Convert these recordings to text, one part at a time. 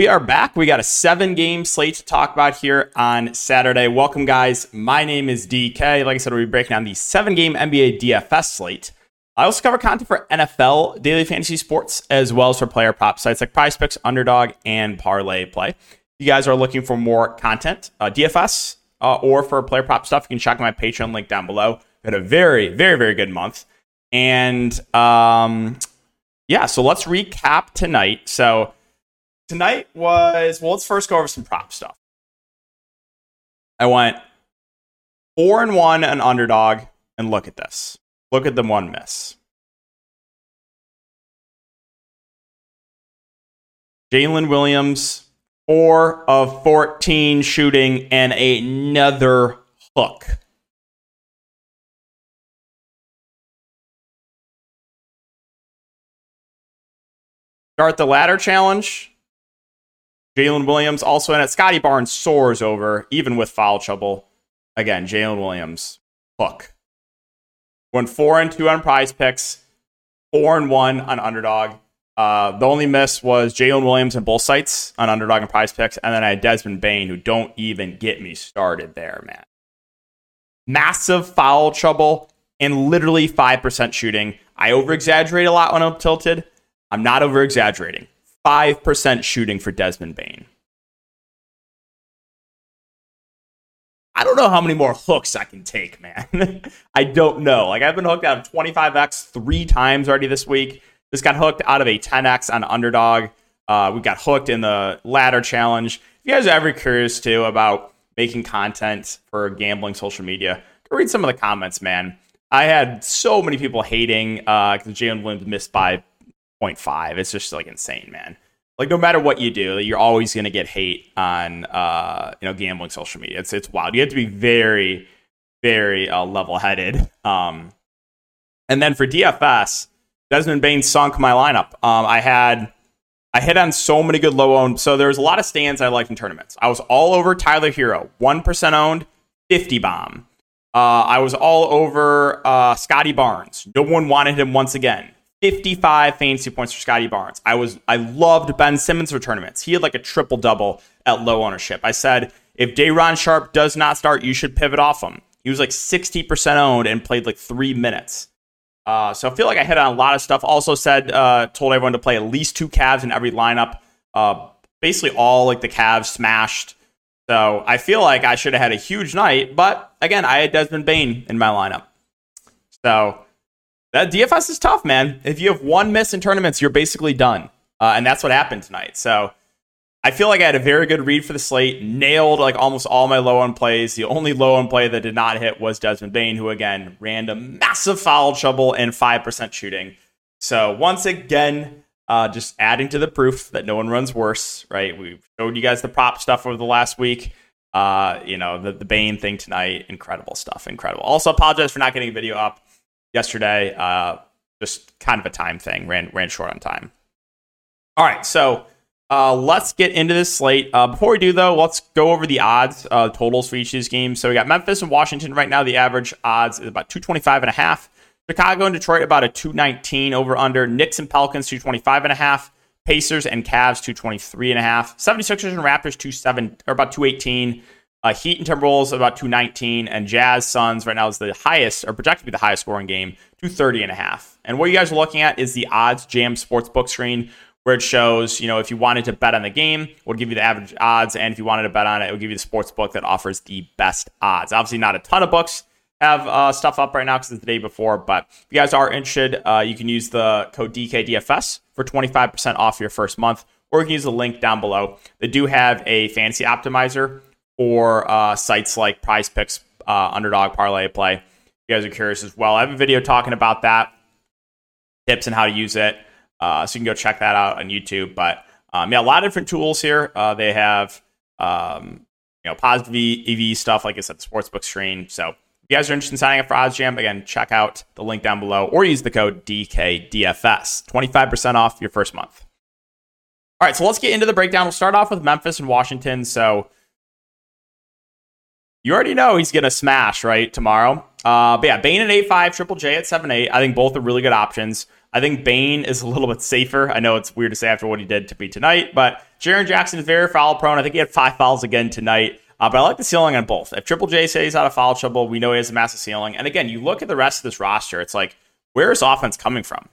We are back. We got a seven game slate to talk about here on Saturday. Welcome, guys. My name is DK. Like I said, we'll be breaking down the seven game NBA DFS slate. I also cover content for NFL daily fantasy sports as well as for player prop sites like Prize Picks, Underdog, and Parlay Play. If you guys are looking for more content, uh, DFS, uh, or for player prop stuff, you can check my Patreon link down below. Had a very, very, very good month. And um, yeah, so let's recap tonight. So, tonight was well let's first go over some prop stuff. I went four and one an underdog and look at this. Look at the one miss. Jalen williams four of 14 shooting and another hook. Start the ladder challenge Jalen Williams also in it. Scottie Barnes soars over, even with foul trouble. Again, Jalen Williams, hook. Went four and two on prize picks, four and one on underdog. Uh, the only miss was Jalen Williams and both sites on underdog and prize picks. And then I had Desmond Bane, who don't even get me started there, man. Massive foul trouble and literally 5% shooting. I over exaggerate a lot when I'm tilted. I'm not over exaggerating. 5% shooting for Desmond Bane. I don't know how many more hooks I can take, man. I don't know. Like, I've been hooked out of 25x three times already this week. Just got hooked out of a 10x on underdog. Uh, we got hooked in the ladder challenge. If you guys are ever curious too about making content for gambling social media, go read some of the comments, man. I had so many people hating because uh, Jalen Williams missed by 0.5. It's just like insane, man. Like no matter what you do, you're always to get hate on uh, you know gambling social media. It's it's wild. You have to be very very uh, level headed. Um, and then for DFS, Desmond Bane sunk my lineup. Um, I had I hit on so many good low owned. So there's a lot of stands I liked in tournaments. I was all over Tyler Herro, one percent owned, fifty bomb. Uh, I was all over uh, Scottie Barnes. No one wanted him once again. 55 fantasy points for Scottie Barnes. I was I loved Ben Simmons for tournaments. He had like a triple double at low ownership. I said if Day'Ron Sharp does not start, you should pivot off him. He was like 60% owned and played like three minutes. Uh, so I feel like I hit on a lot of stuff. Also said, uh, told everyone to play at least two Cavs in every lineup. Uh, basically all like the Cavs smashed. So I feel like I should have had a huge night. But again, I had Desmond Bane in my lineup. So that DFS is tough, man. If you have one miss in tournaments, you're basically done. Uh, and that's what happened tonight. So I feel like I had a very good read for the slate, nailed like almost all my low on plays. The only low on play that did not hit was Desmond Bane, who again ran a massive foul trouble and 5% shooting. So once again, uh, just adding to the proof that no one runs worse, right? We showed you guys the prop stuff over the last week. Uh, you know, the, the Bane thing tonight, incredible stuff, incredible. Also, apologize for not getting a video up yesterday. Uh, just kind of a time thing. Ran ran short on time. All right, so uh, let's get into this slate. Uh, before we do, though, let's go over the odds uh, totals for each of these games. So we got Memphis and Washington right now. The average odds is about 225 and a half. Chicago and Detroit about a 219 over under. Knicks and Pelicans 225 and a half. Pacers and Cavs 223 and a half. 76ers and Raptors 27 or about 218. Uh, Heat and Timberwolves about 219, and Jazz Suns right now is the highest, or projected to be the highest scoring game, 230 and a half. And what you guys are looking at is the odds jam sportsbook screen, where it shows, you know, if you wanted to bet on the game, it would give you the average odds, and if you wanted to bet on it, it would give you the sports book that offers the best odds. Obviously, not a ton of books have uh, stuff up right now because it's the day before, but if you guys are interested, uh, you can use the code DKDFS for 25% off your first month, or you can use the link down below. They do have a fantasy optimizer or uh, sites like Prize Picks, uh, Underdog, Parlay Play. If you guys are curious as well, I have a video talking about that, tips and how to use it. Uh, so you can go check that out on YouTube. But um, yeah, a lot of different tools here. Uh, they have um, you know positive EV stuff, like I said, the sportsbook screen. So if you guys are interested in signing up for OddsJam, again, check out the link down below or use the code DKDFS. 25% off your first month. All right, so let's get into the breakdown. We'll start off with Memphis and Washington. So you already know he's going to smash, right, tomorrow. Uh, but yeah, Bane at 8-5, Triple J at 7-8. I think both are really good options. I think Bane is a little bit safer. I know it's weird to say after what he did to me tonight, but Jaren Jackson is very foul prone. I think he had five fouls again tonight. Uh, but I like the ceiling on both. If Triple J says he's out of foul trouble, we know he has a massive ceiling. And again, you look at the rest of this roster, it's like, where is offense coming from?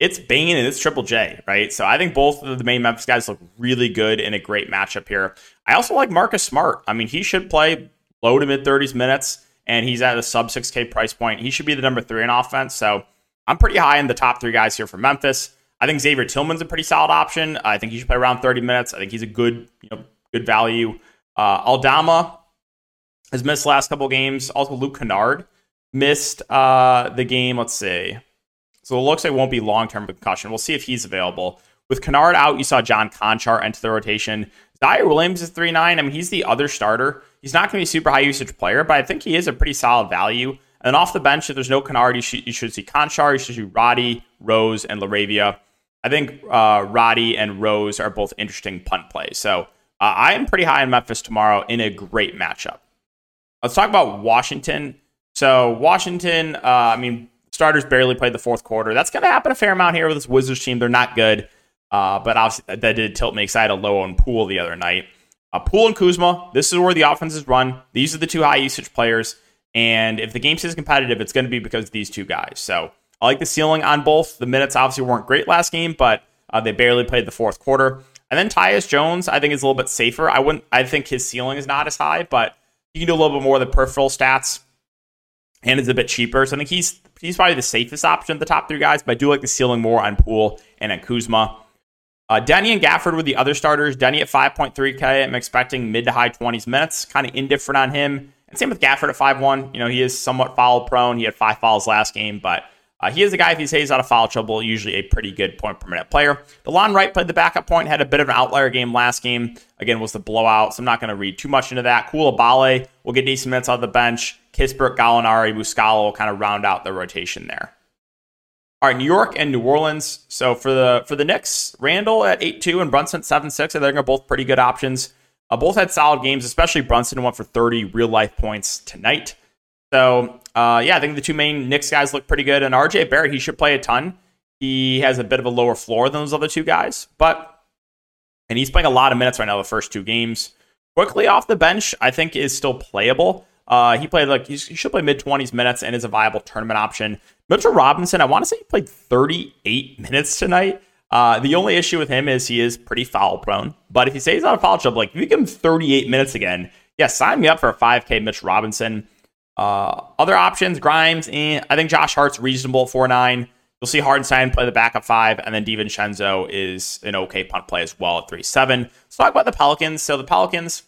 It's Bane and it's Triple J, right? So I think both of the main Memphis guys look really good in a great matchup here. I also like Marcus Smart. I mean, he should play low to mid 30s minutes, and he's at a sub 6K price point. He should be the number three in offense. So I'm pretty high in the top three guys here for Memphis. I think Xavier Tillman's a pretty solid option. I think he should play around 30 minutes. I think he's a good, you know, good value. Uh, Aldama has missed last couple games. Also, Luke Kennard missed uh, the game. Let's see. So it looks like it won't be long term concussion. We'll see if he's available. With Kennard out, you saw John Konchar enter the rotation. Ziaire Williams is 3 9. I mean, he's the other starter. He's not going to be a super high usage player, but I think he is a pretty solid value. And off the bench, if there's no Kennard, you should, you should see Konchar, you should see Roddy, Rose, and LaRavia. I think uh, Roddy and Rose are both interesting punt plays. So uh, I am pretty high in Memphis tomorrow in a great matchup. Let's talk about Washington. So Washington, uh, I mean, starters barely played the fourth quarter. That's going to happen a fair amount here with this Wizards team. They're not good, uh, but obviously that did tilt me because I had a low on Poole the other night. Uh, Poole and Kuzma, this is where the offense is run. These are the two high usage players. And if the game stays competitive, it's going to be because these two guys. So I like the ceiling on both. The minutes obviously weren't great last game, but uh, they barely played the fourth quarter. And then Tyus Jones, I think is a little bit safer. I wouldn't. I think his ceiling is not as high, but you can do a little bit more of the peripheral stats, and it's a bit cheaper. So I think he's he's probably the safest option of the top three guys. But I do like the ceiling more on Poole and on Kuzma. Uh, Deni and Gafford were the other starters. Deni at 5.3K. I'm expecting mid to high 20s minutes. Kind of indifferent on him. And same with Gafford at 5.1. You know, he is somewhat foul prone. He had five fouls last game, but uh, he is a guy, if he stays out of foul trouble, usually a pretty good point per minute player. Delon Wright played the backup point, had a bit of an outlier game last game. Again, was the blowout, so I'm not going to read too much into that. Coulibaly will get decent minutes out of the bench. Kispert, Gallinari, Muscala will kind of round out the rotation there. All right, New York and New Orleans. So for the for the Knicks, Randle at 8-2 and Brunson at 7-6. I think are both pretty good options. Uh, both had solid games, especially Brunson went for 30 real life points tonight. So uh, yeah, I think the two main Knicks guys look pretty good. And RJ Barrett, he should play a ton. He has a bit of a lower floor than those other two guys, but and he's playing a lot of minutes right now. The first two games, Quickley off the bench, I think is still playable. Uh, he played like he should play mid twenties minutes and is a viable tournament option. Mitchell Robinson, I want to say he played thirty eight minutes tonight. Uh, the only issue with him is he is pretty foul prone. But if he stays out of foul trouble, like if you give him 38 minutes again, yeah, sign me up for a 5K Mitch Robinson. Uh, other options, Grimes, eh, I think Josh Hart's reasonable 4 9. You'll see Hartenstein play the backup five, and then DiVincenzo is an okay punt play as well at 3 7. Let's talk about the Pelicans. So the Pelicans,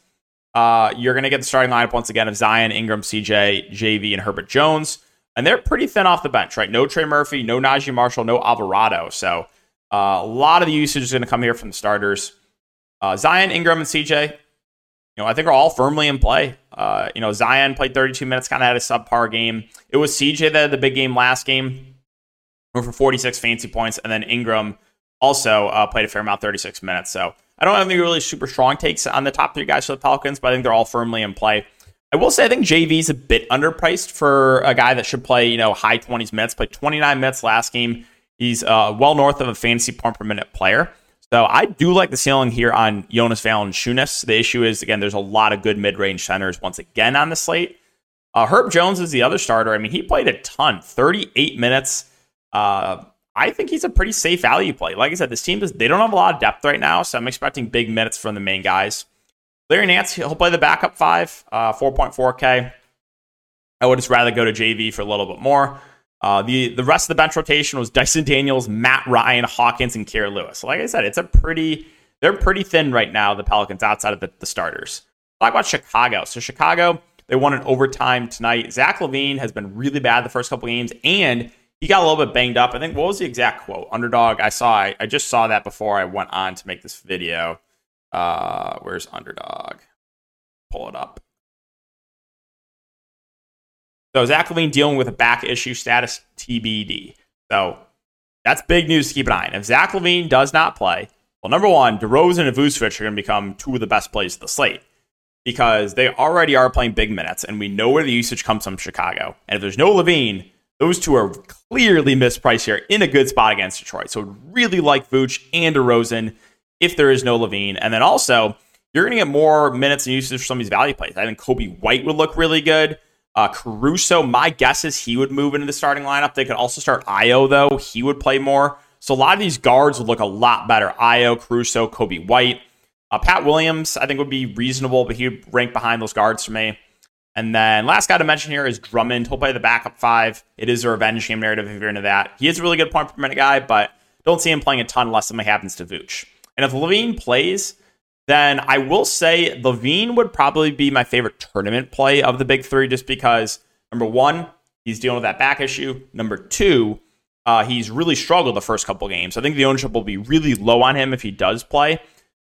uh, you're going to get the starting lineup once again of Zion, Ingram, CJ, JV, and Herbert Jones. And they're pretty thin off the bench, right? No Trey Murphy, no Naji Marshall, no Alvarado. So uh, a lot of the usage is going to come here from the starters. Uh, Zion, Ingram, and CJ, you know, I think are all firmly in play. Uh, you know, Zion played 32 minutes, kind of had a subpar game. It was CJ that had the big game last game, went for 46 fancy points, and then Ingram also uh, played a fair amount, 36 minutes. So I don't have any really super strong takes on the top three guys for the Pelicans, but I think they're all firmly in play. I will say I think JV is a bit underpriced for a guy that should play, you know, high 20s minutes. Played 29 minutes last game. He's uh, well north of a fantasy point per minute player. So I do like the ceiling here on Jonas Valanciunas. The issue is again, there's a lot of good mid-range centers once again on the slate. Uh, Herb Jones is the other starter. I mean, he played a ton, 38 minutes. Uh, I think he's a pretty safe value play. Like I said, this team does they don't have a lot of depth right now, so I'm expecting big minutes from the main guys. Larry Nance, he'll play the backup five, uh, 4.4K. I would just rather go to JV for a little bit more. Uh, the the rest of the bench rotation was Dyson Daniels, Matt Ryan, Hawkins, and Kira Lewis. Like I said, it's a pretty they're pretty thin right now. The Pelicans outside of the, the starters. Talk about Chicago. So Chicago they won an overtime tonight. Zach LaVine has been really bad the first couple games, and he got a little bit banged up. I think what was the exact quote? Underdog. I saw. I, I just saw that before I went on to make this video. Uh, where's Underdog? Pull it up. So Zach LaVine dealing with a back issue status TBD. So that's big news to keep an eye on. If Zach LaVine does not play, well, number one, DeRozan and Vucevic are going to become two of the best plays of the slate because they already are playing big minutes, and we know where the usage comes from Chicago. And if there's no LaVine, Those two are clearly mispriced here in a good spot against Detroit. So really like Vooch and DeRozan if there is no LaVine. And then also, you're going to get more minutes and usage for some of these value plays. I think Coby White would look really good. Uh, Caruso, my guess is he would move into the starting lineup. They could also start Ayo, though. He would play more. So a lot of these guards would look a lot better. Ayo, Caruso, Coby White. Uh, Pat Williams, I think, would be reasonable, but he would rank behind those guards for me. And then last guy to mention here is Drummond. He'll play the backup five. It is a revenge game narrative if you're into that. He is a really good point per minute guy, but don't see him playing a ton unless something happens to Vooch. And if LaVine plays, then I will say LaVine would probably be my favorite tournament play of the big three, just because number one, he's dealing with that back issue. Number two, uh, he's really struggled the first couple games. I think the ownership will be really low on him if he does play.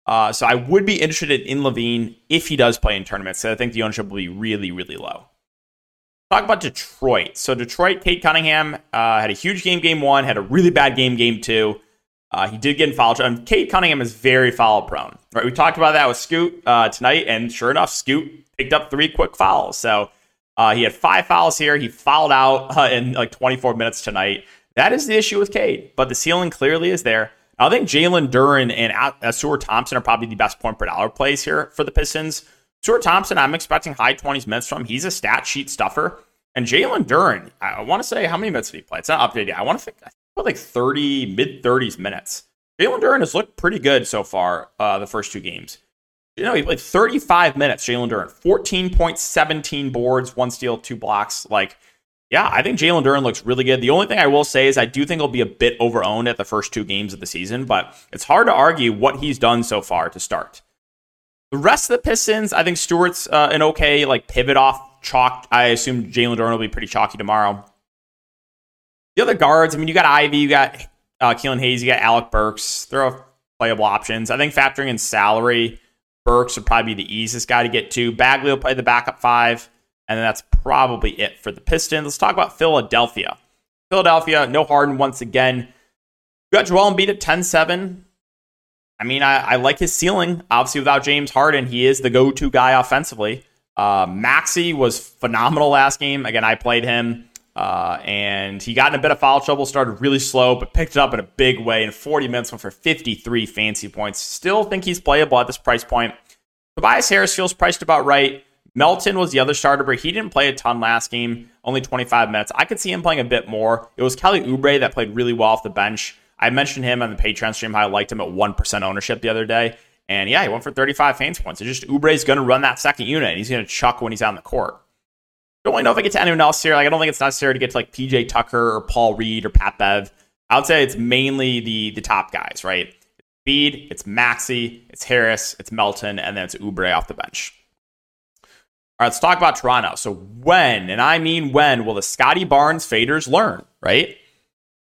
Uh, so I would be interested in LaVine if he does play in tournaments. So I think the ownership will be really, really low. Talk about Detroit. So Detroit, Cade Cunningham uh, had a huge game, game one, had a really bad game, game two. Uh, he did get in foul trouble. Cade Cunningham is very foul prone. Right, we talked about that with Scoot uh, tonight, and sure enough, Scoot picked up three quick fouls. So uh, he had five fouls here. He fouled out uh, in like 24 minutes tonight. That is the issue with Cade, but the ceiling clearly is there. I think Jalen Duren and uh, Thompson are probably the best point per dollar plays here for the Pistons. Stewart Thompson, I'm expecting high 20s minutes from. He's a stat sheet stuffer. And Jalen Duren, I want to say how many minutes did he play? It's not updated. Yet. I want to think like 30, mid 30s minutes. Jalen Duren has looked pretty good so far uh, the first two games. You know, he played 35 minutes, Jalen Duren, 14.17 boards, one steal, two blocks. Like, yeah, I think Jalen Duren looks really good. The only thing I will say is I do think he'll be a bit overowned at the first two games of the season, but it's hard to argue what he's done so far to start. The rest of the Pistons, I think Stewart's uh, an okay like pivot off chalk. I assume Jalen Duren will be pretty chalky tomorrow. The other guards, I mean, you got Ivy, you got uh, Killian Hayes, you got Alec Burks. They're all playable options. I think factoring in salary, Burks would probably be the easiest guy to get to. Bagley will play the backup five. And that's probably it for the Pistons. Let's talk about Philadelphia. Philadelphia, no Harden once again. You got Joel Embiid at 10 7. I mean, I, I, like his ceiling. Obviously, without James Harden, he is the go to guy offensively. Uh, Maxey was phenomenal last game. Again, I played him, uh, and he got in a bit of foul trouble, started really slow, but picked it up in a big way. In 40 minutes, went for 53 fancy points. Still think he's playable at this price point. Tobias Harris feels priced about right. Melton was the other starter, but he didn't play a ton last game, only 25 minutes. I could see him playing a bit more. It was Kelly Oubre that played really well off the bench. I mentioned him on the Patreon stream how I liked him at 1% ownership the other day. And yeah, he went for 35 fantasy points. It's just Oubre's going to run that second unit, and he's going to chuck when he's on the court. Don't really know if I get to anyone else here. Like, I don't think it's necessary to get to like PJ Tucker or Paul Reed or Pat Bev. I would say it's mainly the the top guys, right? It's Speed, it's Maxey, it's Harris, it's Melton, and then it's Oubre off the bench. All right, let's talk about Toronto. So when, and I mean when, will the Scottie Barnes faders learn, right?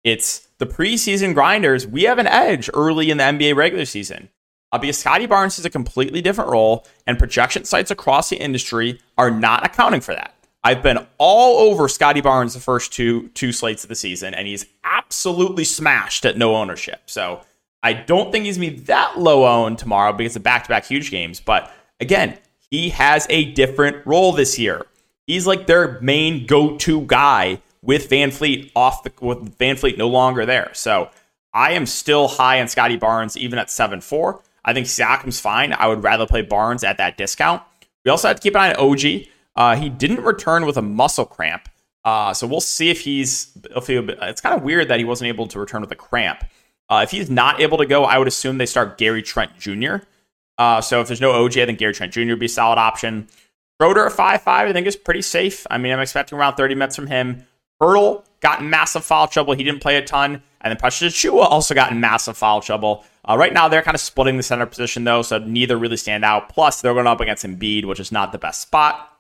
It's the preseason grinders. We have an edge early in the NBA regular season. Uh, because Scottie Barnes is a completely different role, and projection sites across the industry are not accounting for that. I've been all over Scottie Barnes the first two two slates of the season, and he's absolutely smashed at no ownership. So I don't think he's gonna be that low owned tomorrow because of back to back huge games. But again, he has a different role this year. He's like their main go-to guy with VanVleet off the with VanVleet no longer there. So I am still high on Scottie Barnes even at 7-4. I think Siakam's fine. I would rather play Barnes at that discount. We also have to keep an eye on OG. Uh, he didn't return with a muscle cramp. Uh, so we'll see if he's if he, it's kind of weird that he wasn't able to return with a cramp. Uh, if he's not able to go, I would assume they start Gary Trent Jr. Uh, so if there's no OG, I think Gary Trent Jr. would be a solid option. Schroeder at 5'5, I think is pretty safe. I mean, I'm expecting around 30 minutes from him. Hurdle got massive foul trouble. He didn't play a ton. And then Achiuwa also got massive foul trouble. Uh, right now, they're kind of splitting the center position, though, so neither really stand out. Plus, they're going up against Embiid, which is not the best spot.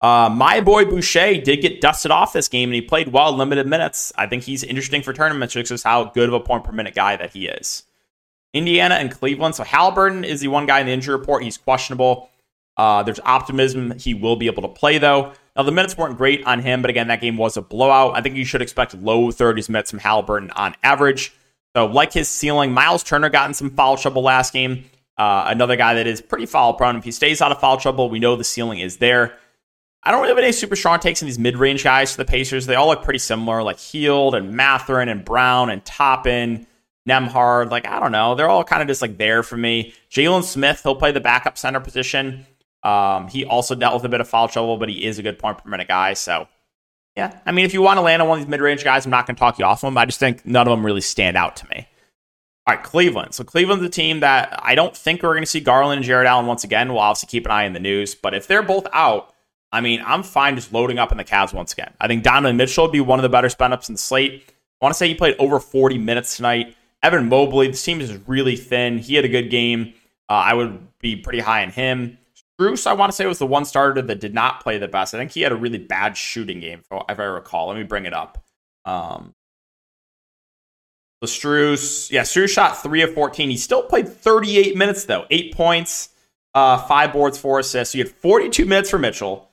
Uh, my boy Boucher did get dusted off this game, and he played well limited minutes. I think he's interesting for tournaments, just how good of a point per minute guy that he is. Indiana and Cleveland. So Halliburton is the one guy in the injury report. He's questionable. Uh, there's optimism he will be able to play though. Now the minutes weren't great on him, but again, that game was a blowout. I think you should expect low 30s minutes from Halliburton on average. So like his ceiling, Miles Turner got in some foul trouble last game. Uh, another guy that is pretty foul prone. If he stays out of foul trouble, we know the ceiling is there. I don't really have any super strong takes in these mid range guys for the Pacers. They all look pretty similar, like Hield and Mathurin and Brown and Toppin, Nembhard. Like, I don't know. They're all kind of just like there for me. Jalen Smith, he'll play the backup center position. Um, he also dealt with a bit of foul trouble, but he is a good point per minute guy. So, yeah. I mean, if you want to land on one of these mid range guys, I'm not going to talk you off of them. I just think none of them really stand out to me. All right, Cleveland. So Cleveland's a team that I don't think we're going to see Garland and Jarrett Allen once again. We'll obviously keep an eye on the news. But if they're both out, I mean, I'm fine just loading up in the Cavs once again. I think Donovan Mitchell would be one of the better spend ups in the slate. I want to say he played over 40 minutes tonight. Evan Mobley, this team is really thin. He had a good game. Uh, I would be pretty high on him. Strus, I want to say, was the one starter that did not play the best. I think he had a really bad shooting game, if I recall. Let me bring it up. Um, so Strus, yeah, Strus shot three of 14. He still played 38 minutes, though. Eight points, uh, five boards, four assists. So you had 42 minutes for Mitchell,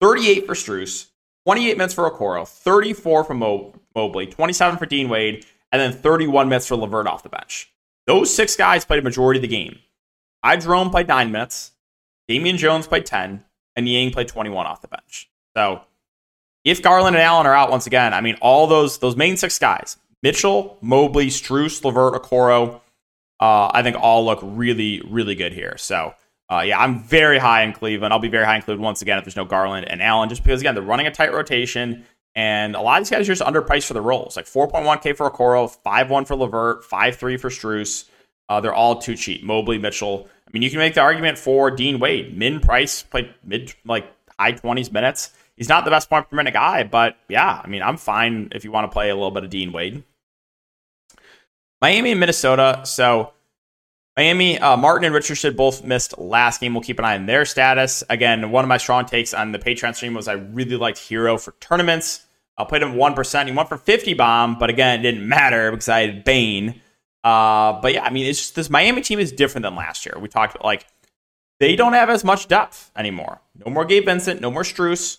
38 for Strus, 28 minutes for Okoro, 34 for Mo- Mobley, 27 for Dean Wade, and then 31 minutes for LeVert off the bench. Those six guys played a majority of the game. Ty Jerome played nine minutes. Damian Jones played 10, and Niang played 21 off the bench. So if Garland and Allen are out once again, I mean, all those those main six guys, Mitchell, Mobley, Strus, LeVert, Okoro, uh, I think all look really, really good here. So uh, yeah, I'm very high in Cleveland. I'll be very high in Cleveland once again if there's no Garland and Allen, just because again they're running a tight rotation, and a lot of these guys are just underpriced for the roles. Like 4.1k for Okoro, 5.1 for LeVert, 5.3 for Strus. Uh, they're all too cheap. Mobley, Mitchell. I mean, you can make the argument for Dean Wade. Min price played mid like high 20s minutes. He's not the best point per minute guy, but yeah, I mean, I'm fine if you want to play a little bit of Dean Wade. Miami and Minnesota. So Miami, uh, Martin and Richardson both missed last game. We'll keep an eye on their status. Again, one of my strong takes on the Patreon stream was I really liked Herro for tournaments. I played him 1%. He went for 50 bomb, but again, it didn't matter because I had Bane. Uh, but yeah, I mean, it's just this Miami team is different than last year. We talked about like they don't have as much depth anymore. No more Gabe Vincent, no more Strus.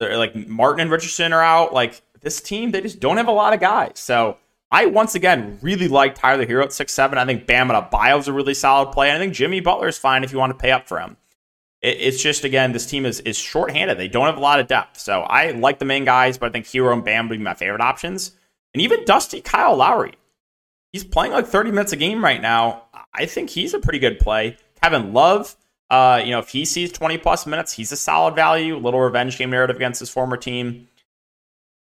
They're like Martin and Richardson are out. Like this team, they just don't have a lot of guys. So I once again really like Tyler Herro at six seven. I think Bam Adebayo is a really solid play. And I think Jimmy Butler is fine if you want to pay up for him. It, it's just again this team is is shorthanded. They don't have a lot of depth. So I like the main guys, but I think Herro and Bam would be my favorite options. And even Dusty Kyle Lowry, he's playing like 30 minutes a game right now. I think he's a pretty good play. Kevin Love, uh, you know, if he sees 20 plus minutes, he's a solid value. Little revenge game narrative against his former team.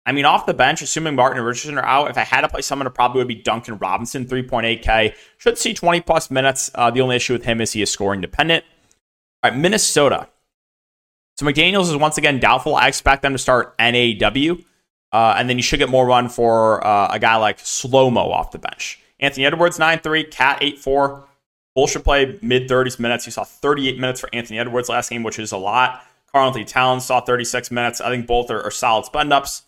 I mean, off the bench, assuming Martin and Richardson are out, if I had to play someone, it probably would be Duncan Robinson, 3.8K. Should see 20 plus minutes. Uh, the only issue with him is he is scoring dependent. All right, Minnesota. So McDaniels is once again doubtful. I expect them to start NAW. Uh, and then you should get more run for uh, a guy like Slow Mo off the bench. Anthony Edwards, 9 3, Cat 8 4. Bull should play mid 30s minutes. You saw 38 minutes for Anthony Edwards last game, which is a lot. Karl-Anthony Towns saw 36 minutes. I think both are, are solid spend ups.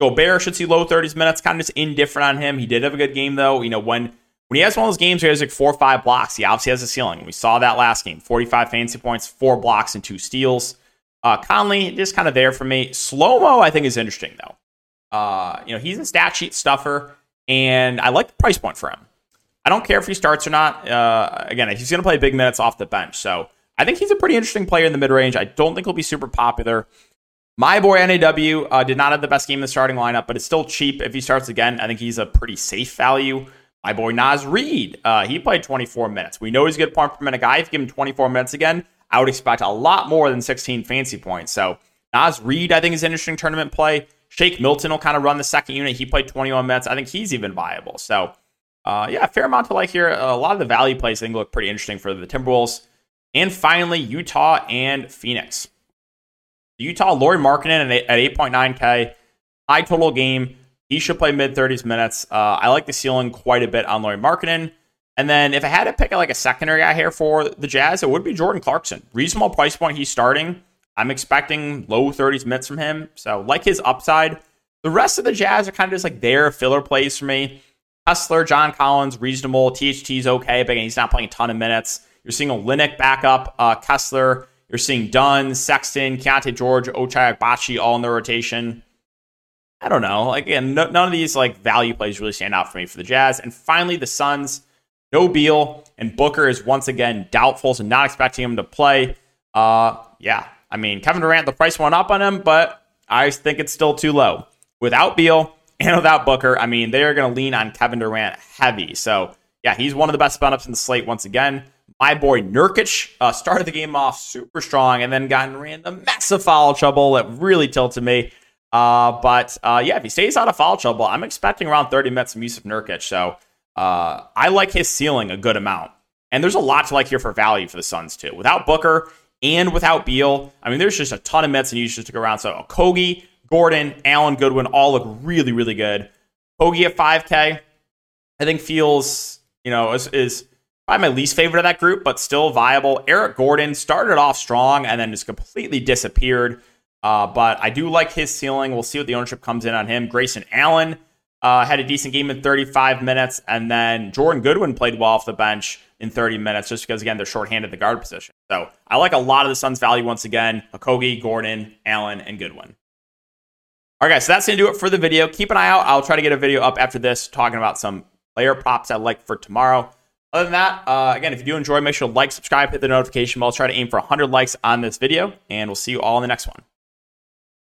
Gobert should see low 30s minutes, kind of just indifferent on him. He did have a good game though. You know, when when he has one of those games where he has like four or five blocks, he obviously has a ceiling. We saw that last game. 45 fantasy points, four blocks, and two steals. Uh, Conley, just kind of there for me. Slow mo, I think, is interesting though. Uh, you know, he's a stat sheet stuffer, and I like the price point for him. I don't care if he starts or not. Uh, again, he's going to play big minutes off the bench, so I think he's a pretty interesting player in the mid range. I don't think he'll be super popular. My boy NAW uh, did not have the best game in the starting lineup, but it's still cheap. If he starts again, I think he's a pretty safe value. My boy Naz Reid, uh, he played 24 minutes. We know he's a good point per minute guy. If you give him 24 minutes again, I would expect a lot more than 16 fancy points. So Naz Reid, I think, is an interesting tournament play. Shake Milton will kind of run the second unit. He played 21 minutes. I think he's even viable. So, uh, yeah, fair amount to like here. A lot of the value plays I think look pretty interesting for the Timberwolves. And finally, Utah and Phoenix. Utah, Lauri Markkanen at 8.9K, high total game. He should play mid 30s minutes. Uh, I like the ceiling quite a bit on Lauri Markkanen. And then if I had to pick like a secondary guy here for the Jazz, it would be Jordan Clarkson. Reasonable price point he's starting. I'm expecting low 30s minutes from him. So like his upside. The rest of the Jazz are kind of just like their filler plays for me. Kessler, John Collins, reasonable. THT's okay, but again, he's not playing a ton of minutes. You're seeing a back up. Uh, Kessler, you're seeing Dunn, Sexton, Keyonte George, Ochai Agbaji all in the rotation. I don't know. Again, no, none of these like value plays really stand out for me for the Jazz. And finally, the Suns. No Beal and Booker is once again doubtful, so not expecting him to play. Uh, yeah, I mean, Kevin Durant, the price went up on him, but I think it's still too low. Without Beal and without Booker, I mean, they are going to lean on Kevin Durant heavy. So, yeah, he's one of the best spin-ups in the slate once again. My boy Nurkic uh, started the game off super strong and then got in random massive foul trouble that really tilted me. Uh, but uh, yeah, if he stays out of foul trouble, I'm expecting around 30 minutes from Jusuf Nurkic. So uh, I like his ceiling a good amount. And there's a lot to like here for value for the Suns, too. Without Booker and without Beal, I mean, there's just a ton of minutes and you just stick around. So Kogi, Gordon, Allen, Goodwin all look really, really good. Kogi at 5K, I think feels, you know, is, is probably my least favorite of that group, but still viable. Eric Gordon started off strong and then just completely disappeared. Uh, but I do like his ceiling. We'll see what the ownership comes in on him. Grayson Allen uh, had a decent game in 35 minutes, and then Jordan Goodwin played well off the bench in 30 minutes, just because again they're shorthanded the guard position. So I like a lot of the Suns' value once again: Okogie, Gordon, Allen, and Goodwin. All right, guys, so that's gonna do it for the video. Keep an eye out. I'll try to get a video up after this talking about some player props I like for tomorrow. Other than that, uh, again, if you do enjoy, make sure to like, subscribe, hit the notification bell. I'll try to aim for 100 likes on this video, and we'll see you all in the next one.